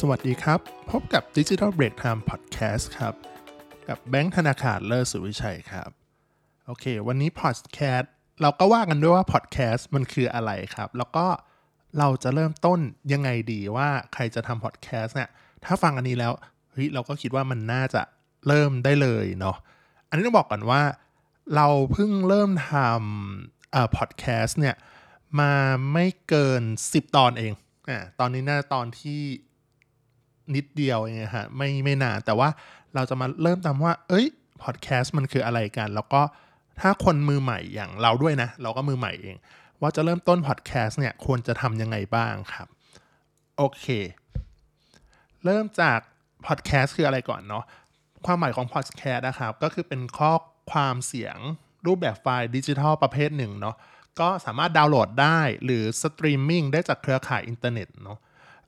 สวัสดีครับ พบกับ Digital Break Time Podcast ครับ กับแบงค์ธนาคารเลิศสุวิชัยครับ โอเค วันนี้ Podcast เราก็ว่ากันด้วยว่า Podcast มันคืออะไรครับ แล้วก็เราจะเริ่มต้นยังไงดีว่าใครจะทำ Podcast เนี่ย ถ้าฟังอันนี้แล้วเฮ้ยเราก็คิดว่ามันน่าจะเริ่มได้เลยเนาะ อันนี้ต้องบอกก่อนว่า เราเพิ่งเริ่มทำเอ่อ podcast เนี่ยมาไม่เกิน 10 ตอนเองอ่าตอนนี้น่าตอนที่ นิดเดียวเองฮะไม่ไม่นานแต่ว่าเราจะมาเริ่มตามว่า เอ้ยพอดแคสต์มันคืออะไรกัน แล้วก็ถ้าคนมือใหม่อย่างเราด้วยนะ เราก็มือใหม่เอง ว่าจะเริ่มต้นพอดแคสต์เนี่ยควรจะทำยังไงบ้างครับ โอเค เริ่มจากพอดแคสต์คืออะไรก่อนเนาะความหมายของพอดแคสต์นะครับ ก็คือเป็นข้อความเสียงรูปแบบไฟล์ดิจิทัลประเภทหนึ่งเนาะก็สามารถดาวน์โหลดได้หรือสตรีมมิ่งได้จากเครือข่ายอินเทอร์เน็ตเนาะ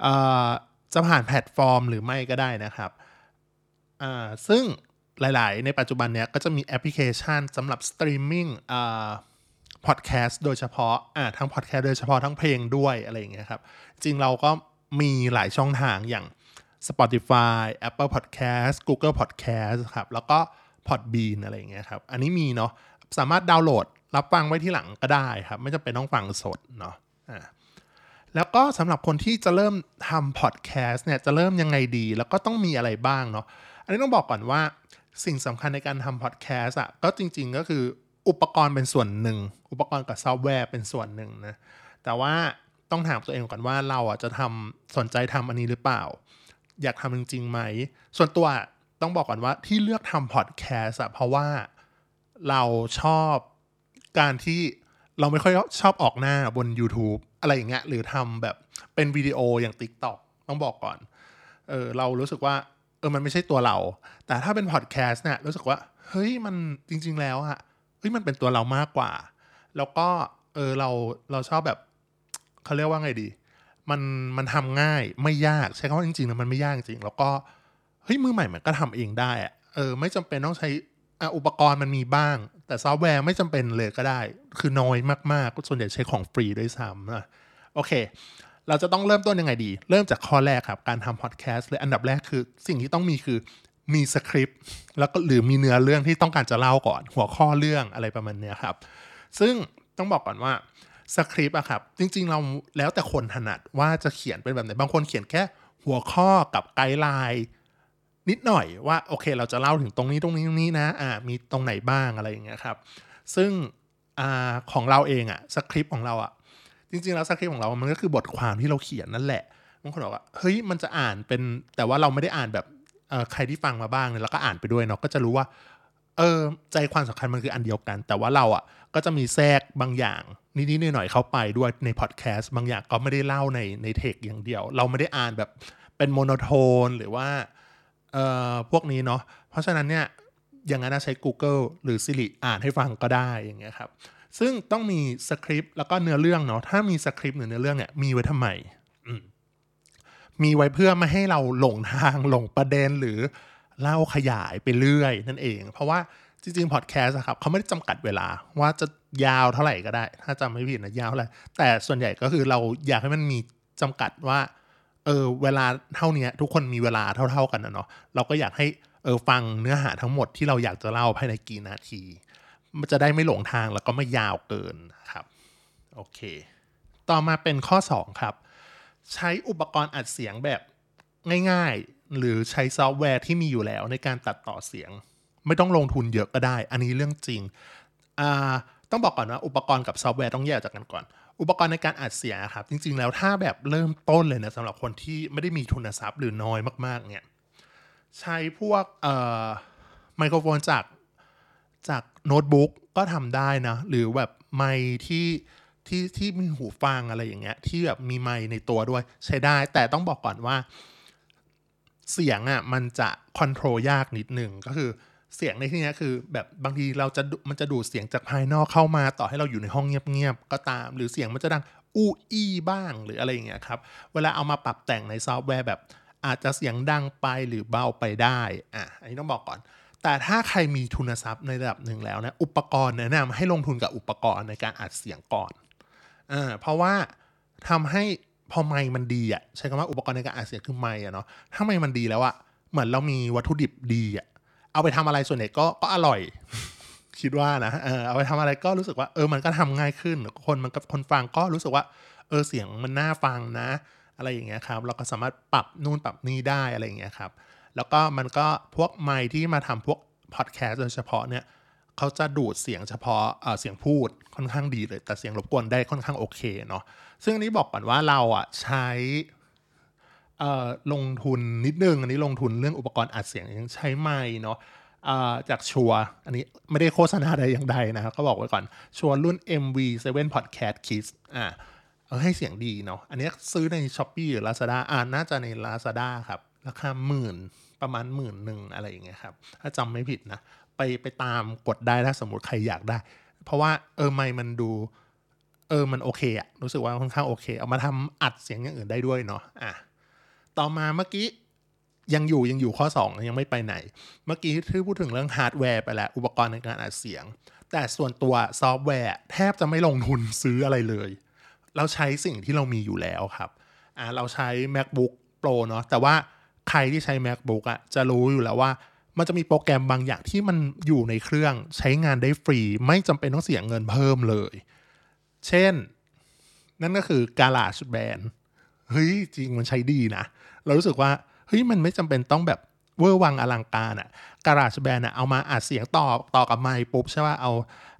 อ่อ จะผ่านแพลตฟอร์มหรือไม่ก็ได้นะครับอ่าซึ่งหลาย ๆ ในปัจจุบันเนี้ยก็จะมีแอปพลิเคชันสำหรับสตรีมมิ่งอ่าพอดแคสต์โดยเฉพาะอ่าทั้งพอดแคสต์โดยเฉพาะทั้งเพลงด้วยอะไรอย่างเงี้ยครับ จริงเราก็มีหลายช่องทางอย่าง Spotify Apple Podcast Google Podcast ครับ แล้วก็ Podbean อะไรอย่างเงี้ยครับ อันนี้มีเนาะสามารถดาวน์โหลดรับฟังไว้ที่หลังก็ได้ครับ ไม่จำเป็นต้องฟังสดเนาะอ่า แล้วก็สำหรับคนที่จะเริ่มทำพอดแคสต์เนี่ยจะเริ่มยังไงดี แล้วก็ต้องมีอะไรบ้างเนาะอันนี้ต้องบอกก่อนว่าสิ่งสำคัญในการทำพอดแคสต์อะก็จริง ๆ ก็คืออุปกรณ์เป็นส่วนหนึ่ง อุปกรณ์กับซอฟต์แวร์เป็นส่วนหนึ่งนะแต่ว่าต้องถามตัวเองก่อนว่าเราอะจะทำสนใจทำอันนี้หรือเปล่า อยากทำจริงๆไหม ส่วนตัวต้องบอกก่อนว่าที่เลือกทำพอดแคสต์อะเพราะว่าเราชอบการที่เราไม่ค่อยชอบออกหน้าบน YouTube อะไรอย่างเงี้ยหรือทำแบบเป็นวิดีโออย่าง TikTok ต้องบอกก่อนเออเรารู้สึกว่าเออมันไม่ใช่ตัวเรา แต่ถ้าเป็นพอดแคสต์เนี่ยรู้สึกว่าเฮ้ยมันจริง ๆ แล้วอะเฮ้ยมันเป็นตัวเรามากกว่า แล้วก็เออเราเราชอบแบบเขาเรียกว่าไงดี มันมันทำง่ายไม่ยากใช้คำว่าจริงๆนะมันไม่ยากจริง แล้วก็เฮ้ยมือใหม่มันก็ทำเองได้อะเออไม่จำเป็นต้องใช้ออุปกรณ์มันมีบ้าง แต่ซอฟต์แวร์ไม่จำเป็นเลยก็ได้ คือน้อยมากๆก็ส่วนใหญ่ใช้ของฟรีด้วยซ้ำนะโอเค เราจะต้องเริ่มต้นยังไงดี เริ่มจากข้อแรกครับ การทำพอดแคสต์เลยอันดับแรกคือ สิ่งที่ต้องมีคือมีสคริปต์แล้วก็หรือมีเนื้อเรื่องที่ต้องการจะเล่าก่อน หัวข้อเรื่องอะไรประมาณนี้ครับ ซึ่งต้องบอกก่อนว่าสคริปต์อะครับ จริง ๆ เราแล้วแต่คนถนัดว่าจะเขียนเป็นแบบไหน บางคนเขียนแค่หัวข้อกับ guideline นิดหน่อยว่าโอเค เราจะเล่าถึงตรงนี้ตรงนี้ตรงนี้นะอ่ามีตรงไหนบ้างอะไรอย่างเงี้ยครับ ซึ่งอ่าของเราเองอะสคริปต์ของเราอะจริงๆแล้วสคริปต์ของเรา มันก็คือบทความที่เราเขียนนั่นแหละบางคนบอกว่าเฮ้ยมันจะอ่านเป็นแต่ว่าเราไม่ได้อ่านแบบใครที่ฟังมาบ้างเนี่ยเราก็อ่านไปด้วยเนาะก็จะรู้ว่าเออใจความสำคัญมันคืออันเดียวกัน แต่ว่าเราอะก็จะมีแทรกบางอย่างนิดๆหน่อยๆเข้าไปด้วยในพอดแคสต์บางอย่างก็ไม่ได้เล่าในในเทคอย่างเดียว เราไม่ได้อ่านแบบเป็น monotone หรือว่า เอ่อพวกนี้เนาะเพราะฉะนั้นเนี่ยอย่างนั้นใช้ Google หรือ Siri อ่านให้ฟังก็ได้อย่างเงี้ยครับซึ่งต้องมีสคริปต์แล้วก็เนื้อเรื่องเนาะถ้ามีสคริปต์หรือเนื้อเรื่องเนี่ยมีไว้ทำไมมีไว้เพื่อไม่ให้เราหลงทางหลงประเด็นหรือเล่าขยายไปเรื่อยนั่นเอง เพราะว่าจริงๆพอดแคสต์ครับเขาไม่ได้จำกัดเวลาว่าจะยาวเท่าไหร่ก็ได้ ถ้าจำไม่ผิดนะยาวเท่าไหร่แต่ส่วนใหญ่ก็คือเราอยากให้มันมีจำกัดว่า เออเวลาเท่านี้ทุกคนมีเวลาเท่า ๆกันนะเนาะเราก็อยากให้เออฟังเนื้อหาทั้งหมดที่เราอยากจะเล่าภายในกี่นาที มันจะได้ไม่หลงทางแล้วก็ไม่ยาวเกินครับโอเค ต่อมาเป็นข้อ 2 ครับ ใช้อุปกรณ์อัดเสียงแบบง่ายๆ หรือใช้ซอฟต์แวร์ที่มีอยู่แล้วในการตัดต่อเสียง ไม่ต้องลงทุนเยอะก็ได้ อันนี้เรื่องจริงอ่า ต้องบอกก่อนว่าอุปกรณ์กับซอฟต์แวร์ต้องแยกจากกันก่อน อุปกรณ์ในการอัดเสียงครับ จริง ๆ แล้วถ้าแบบเริ่มต้นเลยนะสำหรับคนที่ไม่ได้มีทุนทรัพย์หรือน้อยมาก ๆ เนี่ย ใช้พวกเอ่อไมโครโฟนจากจากโน้ตบุ๊กก็ทำได้นะ หรือแบบไมที่ที่ที่มีหูฟังอะไรอย่างเงี้ยที่แบบมีไมในตัวด้วยใช้ได้ แต่ต้องบอกก่อนว่าเสียงอะมันจะคอนโทรลยากนิดหนึ่งก็คือ เสียงในที่นี้คือ แบบบางทีเราจะมันจะดูดเสียงจากภายนอกเข้ามาต่อให้เราอยู่ในห้องเงียบๆก็ตาม หรือเสียงมันจะดังอู้อี้บ้างหรืออะไรอย่างเงี้ยครับเวลาเอามาปรับแต่งในซอฟต์แวร์แบบ อาจจะเสียงดังไปหรือเบาไปได้อะอันนี้ต้องบอกก่อน แต่ถ้าใครมีทุนทรัพย์ในระดับหนึ่งแล้วนะอุปกรณ์แนะนำให้ลงทุนกับอุปกรณ์ในการอัดเสียงก่อนอ่าเพราะว่าทำให้พอไมค์มันดีอะใช้คำว่าอุปกรณ์ในการอัดเสียงคือไมค์อะเนาะถ้าไมค์มันดีแล้วอะเหมือนเรามีวัตถุดิบดีอะ เอาไปทำอะไรส่วนใหญ่ก็ก็อร่อย คิดว่านะเออเอาไปทำอะไรก็รู้สึกว่าเออมันก็ทำง่ายขึ้น คนมันกับคนฟังก็รู้สึกว่าเออเสียงมันน่าฟังนะ อะไรอย่างเงี้ยครับ เราก็สามารถปรับนู่นปรับนี่ได้อะไรอย่างเงี้ยครับ แล้วก็มันก็พวกไมค์ที่มาทำพวกพอดแคสต์โดยเฉพาะเนี่ยเขาจะดูดเสียงเฉพาะเเสียงพูดค่อนข้างดีเลย แต่เสียงรบกวนได้ค่อนข้างโอเคเนาะซึ่งอันนี้บอกก่อนว่าเราอะใช้ ลงทุนนิดนึง อันนี้ลงทุนเรื่องอุปกรณ์อัดเสียงยังใช้ไมค์เนาะจากชัวอันนี้ไม่ได้โฆษณาใดอย่างใดนะครับก็บอกไว้ก่อนชัวรุ่น MV7 Podcast Kids อ่าเออให้เสียงดีเนาะอันนี้ซื้อใน s h อ p e e หรือ Lazada อ่าน่าจะใน Lazada ครับ ราคาหมื่นประมาณหมื่นหนึ่งอะไรอย่างเงี้ยครับ ถ้าจำไม่ผิดนะ ไปไปตามกดได้ถ้าสมมติใครอยากได้ เพราะว่าเออไม่มันดูเออมันโอเคอะรู้สึกว่าค่อนข้างโอเค เอามาทำอัดเสียงอย่างอื่นได้ด้วยเนาะอะ ต่อมาเมื่อกี้ยังอยู่ยังอยู่ข้อ 2 ยังไม่ไปไหน เมื่อกี้ที่พูดถึงเรื่องฮาร์ดแวร์ไปแล้ว อุปกรณ์ในการอัดเสียง แต่ส่วนตัวซอฟต์แวร์ แทบจะไม่ลงทุนซื้ออะไรเลย เราใช้สิ่งที่เรามีอยู่แล้วครับอ่าเราใช้ macbook pro เนาะแต่ว่าใครที่ใช้ macbook อะจะรู้อยู่แล้วว่า มันจะมีโปรแกรมบางอย่างที่มันอยู่ในเครื่องใช้งานได้ฟรี ไม่จำเป็นต้องเสียเงินเพิ่มเลย เช่น นั่นก็คือ GarageBand เฮ้ยจริงมันใช้ดีนะ เรารู้สึกว่าเฮ้ยมันไม่จำเป็นต้องแบบเวอร์วังอลังการอะการาชแบนอะเอามาอัดเสียงต่อต่อกับไมค์ปุ๊บใช่ป่ะเอา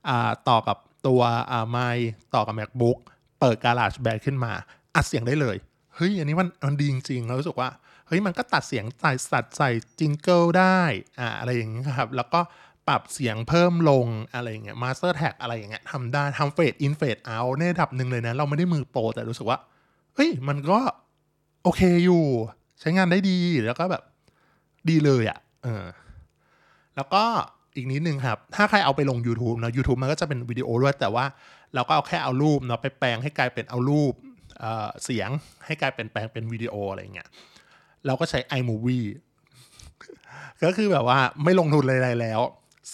อ่าต่อกับตัวอ่าไมค์ต่อกับ MacBook เปิด GarageBand ขึ้นมา อัดเสียงได้เลยเฮ้ยอันนี้มันมันดีจริงๆเรารู้สึกว่าเฮ้ยมันก็ตัดเสียงใส่สัดใส่ jingle ได้อ่าอะไรอย่างเงี้ยครับแล้วก็ปรับเสียงเพิ่มลงอะไรอย่างเงี้ย master track อะไรอย่างเงี้ยทำได้ทำ fade in fade out ในระดับหนึ่งเลยนะ เราไม่ได้มือโปรแต่รู้สึกว่าเฮ้ยมันก็ โอเคอยู่ ใช้งานได้ดีแล้วก็แบบดีเลยอะ่ะเออแล้วก็อีกนิดนึงครับ ถ้าใครเอาไปลง YouTube นะ YouTube มันก็จะเป็นวิดีโอด้วย แต่ว่าเราก็เอาแค่เอารูปเนาะไปแปลงให้กลายเป็นเอารูปเสียงให้กลายเป็นแปลงเป็นวิดีโออะไรเงี้ยเราก็ใช้ iMovie ก็คือแบบว่าไม่ลงทุนอะไรแล้ว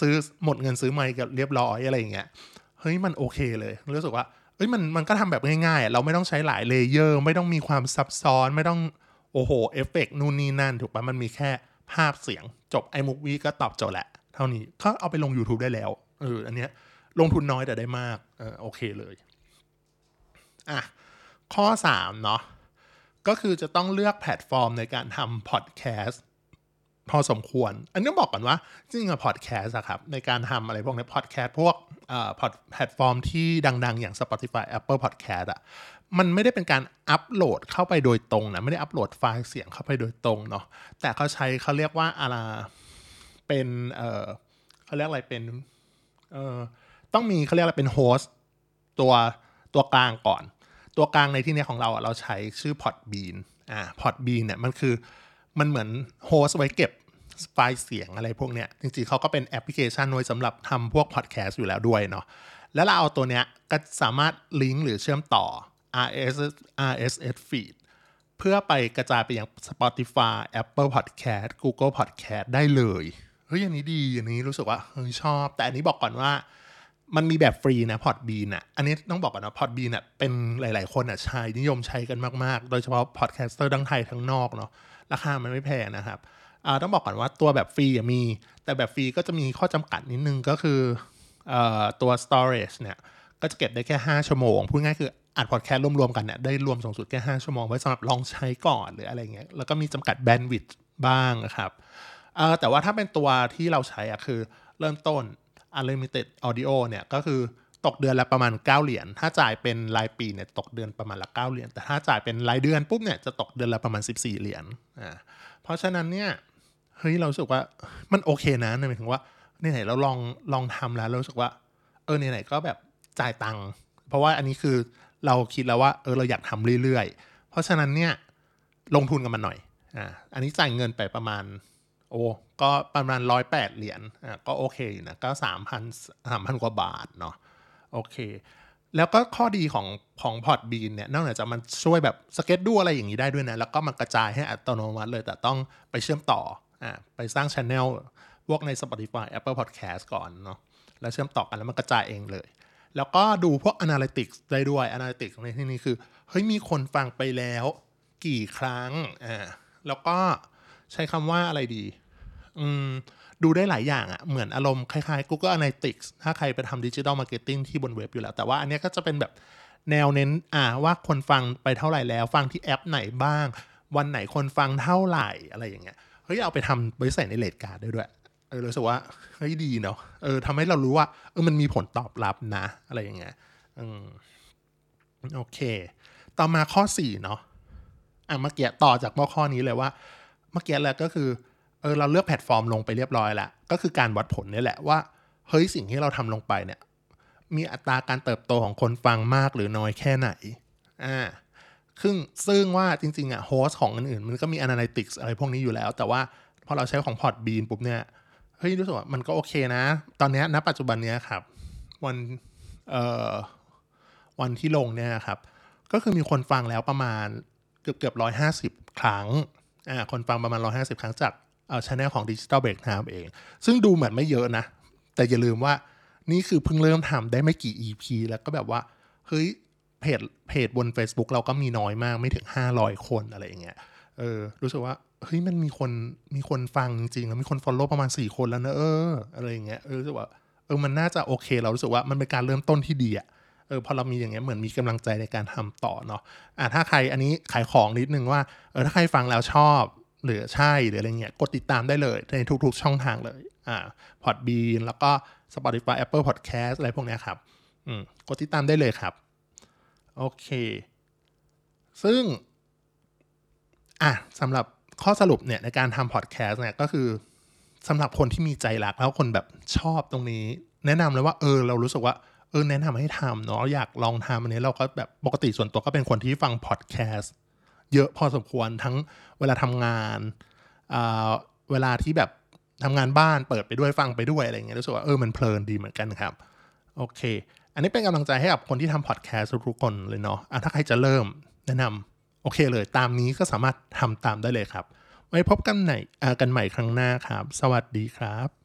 ซื้อหมดเงินซื้อไมค์กับเรียบร้อยอะไรเงี้ยเฮ้ยมันโอเคเลย รู้สึกว่า เฮ้ยมันมันก็ทำแบบง่ายๆ เราไม่ต้องใช้หลาย layer ไม่ต้องมีความซับซ้อนไม่ต้องโอ้โหเอฟเฟกนู่นนี่นั่น ถูกปะมันมีแค่ภาพเสียง จบ iMovie ก็ตอบโจทย์แหละ เท่านี้ก็เอาไปลง YouTube ได้แล้วเอออันเนี้ยลงทุนน้อยแต่ได้มากเออโอเคเลยอะข้อ 3 เนาะก็คือจะต้องเลือกแพลตฟอร์มในการทำพอดแคสต์ พอสมควร อันนี้บอกก่อนว่า จริงๆพอดแคสต์อะครับ ในการทำอะไรพวกนี้พอดแคสต์พวกอ่าพอดแพลตฟอร์มที่ดังๆ อย่าง Spotify Apple Podcast อะมันไม่ได้เป็นการอัปโหลดเข้าไปโดยตรงนะไม่ได้อัปโหลดไฟล์เสียงเข้าไปโดยตรงเนาะแต่เขาใช้เขาเรียกว่าอะไรเป็นเออเขาเรียกอะไรเป็นเออต้องมีเขาเรียกอะไรเป็น host ตัวตัวกลางก่อน ตัวกลางในที่นี้ของเราเราใช้ชื่อ Podbean อ่า Podbean เนี่ยมันคือมันเหมือน host ไว้เก็บ ไฟล์เสียงอะไรพวกเนี้ย จริงๆเขาก็เป็นแอปพลิเคชันไว้สำหรับทำพวกพอดแคสต์อยู่แล้วด้วยเนาะแล้วเราเอาตัวเนี้ยก็สามารถลิงก์หรือเชื่อมต่อ RSS RSS feed เพื่อไปกระจายไปยัง Spotify Apple Podcast Google Podcast ได้เลยเฮ้ยอันนี้ดีอันนี้รู้สึกว่าเฮ้ยชอบ แต่อันนี้บอกก่อนว่ามันมีแบบฟรีนะ Podbean อะ อันนี้ต้องบอกก่อนนะ Podbean อะเป็นหลาย ๆ คนอะใช้นิยมใช้กันมาก ๆ โดยเฉพาะ podcaster ทั้งไทยทั้งนอกเนาะราคามันไม่แพงนะครับ ต้องบอกก่อนว่าตัวแบบฟรีมี แต่แบบฟรีก็จะมีข้อจำกัดนิดนึงก็คืออตัว storage เนี่ยก็จะเก็บได้แค่ 5 ชั่วโมง พูดง่ายคืออัดพอดแคสต์รวมๆกันเนี่ยได้รวมสูงสุดแค่ 5 ชั่วโมง ไว้สำหรับลองใช้ก่อนหรืออะไรเงี้ยแล้วก็มีจำกัดแบนด์วิดต์บ้างครับแต่ว่าถ้าเป็นตัวที่เราใช้อะคือเริ่มต้น unlimited audio เนี่ยก็คือตกเดือนละประมาณ 9 เหรียญ ถ้าจ่ายเป็นรายปีเนี่ยตกเดือนประมาณละ 9 เหรียญ แต่ถ้าจ่ายเป็นรายเดือนปุ๊บเนี่ยจะตกเดือนละประมาณ 14 เหรียญ อ่า เพราะฉะนั้นเนี่ย เฮ้ยเราสึกว่ามันโอเคนะหมายถึงว่าไหนๆเราลองลองทำแล้วเราสึกว่า เออไหนๆก็แบบจ่ายตังค์เพราะว่าอันนี้คือเราคิดแล้วว่าเออเราอยากทำเรื่อยๆ เพราะฉะนั้นเนี่ยลงทุนกับมันหน่อยอ่าอันนี้จ่ายเงินไปประมาณ โอ้ก็ประมาณร้อยแปดเหรียญอ่าก็โอเคนะก็สามพันสามพันกว่าบาทเนาะโอเค แล้วก็ข้อดีของของ Podbean เนี่ยนอกจากมันช่วยแบบ schedule อะไรอย่างนี้ได้ด้วยนะ แล้วก็มันกระจายให้อัตโนมัติเลยแต่ต้องไปเชื่อมต่อ อ่าไปสร้างช anel พวกใน Spotify Apple Podcast ก่อนเนาะแล้วเชื่อมต่อกันแล้วมันกระจายเองเลย แล้วก็ดูพวก Analytics ได้ด้วย Analytics ในที่นี้คือ เฮ้ยมีคนฟังไปแล้วกี่ครั้งอ่าแล้วก็ใช้คำว่าอะไรดี อืม ดูได้หลายอย่างอะ่ะ เหมือนอารมณ์คล้ายๆ Google Analytics ถ้าใครไปทำดิจิ t a ลมาร์เก็ตติ้งที่บนเว็บอยู่แล้ว แต่ว่าอันนี้ก็จะเป็นแบบแนวเน้นอ่าว่าคนฟังไปเท่าไหร่แล้ว ฟังที่แอปไหนบ้าง วันไหนคนฟังเท่าไหร่อะไรอย่างเงี้ย เฮ้ยเอาไปทำไปใส่ใน rate card ได้ด้วยเออรู้สึกว่าเฮ้ยดีเนาะเออทำให้เรารู้ว่าเออมันมีผลตอบรับนะ อะไรอย่างเงี้ยอืมโอเค ต่อมาข้อสี่เนาะอะเมื่อกี้ต่อจากข้อนี้เลยว่า เมื่อกี้แล้วก็คือเออเราเลือกแพลตฟอร์มลงไปเรียบร้อยแล้วก็คือการวัดผลนี่แหละว่าเฮ้ยสิ่งที่เราทำลงไปเนี่ย มีอัตราการเติบโตของคนฟังมากหรือน้อยแค่ไหนอ่า ซึ่งซึ่งว่าจริงๆอะโฮสของอื่นๆมันก็มี Analytics อะไรพวกนี้อยู่แล้ว แต่ว่าพอเราใช้ของ Podbean ปุ๊บเนี่ยเฮ้ยรู้สึกว่ามันก็โอเคนะ ตอนนี้ณปัจจุบันเนี้ยครับ วันเอ่อวันที่ลงเนี่ยครับ ก็คือมีคนฟังแล้วประมาณเกือบเกือบร้อยห้าสิบครั้งอ่าคนฟังประมาณร้อยห้าสิบครั้งจากเอ่อช anel ของ Digital Break Time เอง ซึ่งดูเหมือนไม่เยอะนะ แต่อย่าลืมว่านี่คือเพิ่งเริ่มทำได้ไม่กี่ EP แล้วก็แบบว่าเฮ้ย เพจเพจบน Facebook เราก็มีน้อยมากไม่ถึง 500 คนอะไรอย่างเงี้ยเออรู้สึกว่าเฮ้ยมันมีคนมีคนฟังจริงๆแล้วมีคน follow ประมาณ 4 คนแล้วนะเอออะไรอย่างเงี้ยเออรู้สึกว่าเออมันน่าจะโอเค เรารู้สึกว่ามันเป็นการเริ่มต้นที่ดีอะเออพอเรามีอย่างเงี้ยเหมือนมีกำลังใจในการทำต่อเนาะอ่าถ้าใครอันนี้ขายของนิดนึงว่าเออถ้าใครฟังแล้วชอบหรือใช่หรืออะไรเงี้ยกดติดตามได้เลยในทุกๆช่องทางเลยอ่า Podbean แล้วก็ Spotify Apple Podcast อะไรพวกเนี้ยครับอืมกดติดตามได้เลยครับ โอเค ซึ่ง อะสำหรับข้อสรุปเนี่ยในการทำพอดแคสต์เนี่ยก็คือสำหรับคนที่มีใจรักแล้วคนแบบชอบตรงนี้ แนะนำเลยว่าเออเรารู้สึกว่าเออแนะนำให้ทำเนาะอยากลองทำอันนี้เราก็แบบปกติส่วนตัวก็เป็นคนที่ฟังพอดแคสต์เยอะพอสมควรทั้งเวลาทำงานอ่าเวลาที่แบบทำงานบ้านเปิดไปด้วยฟังไปด้วยอะไรเงี้ยรู้สึกว่าเออมันเพลินดีเหมือนกันครับ โอเค อันนี้เป็นกำลังใจให้กับคนที่ทำพอดแคสต์ทุกคนเลยเนาะะถ้าใครจะเริ่มแนะนำโอเคเลย ตามนี้ก็สามารถทำตามได้เลยครับ ไว้พบกันไหนกันใหม่ครั้งหน้าครับ สวัสดีครับ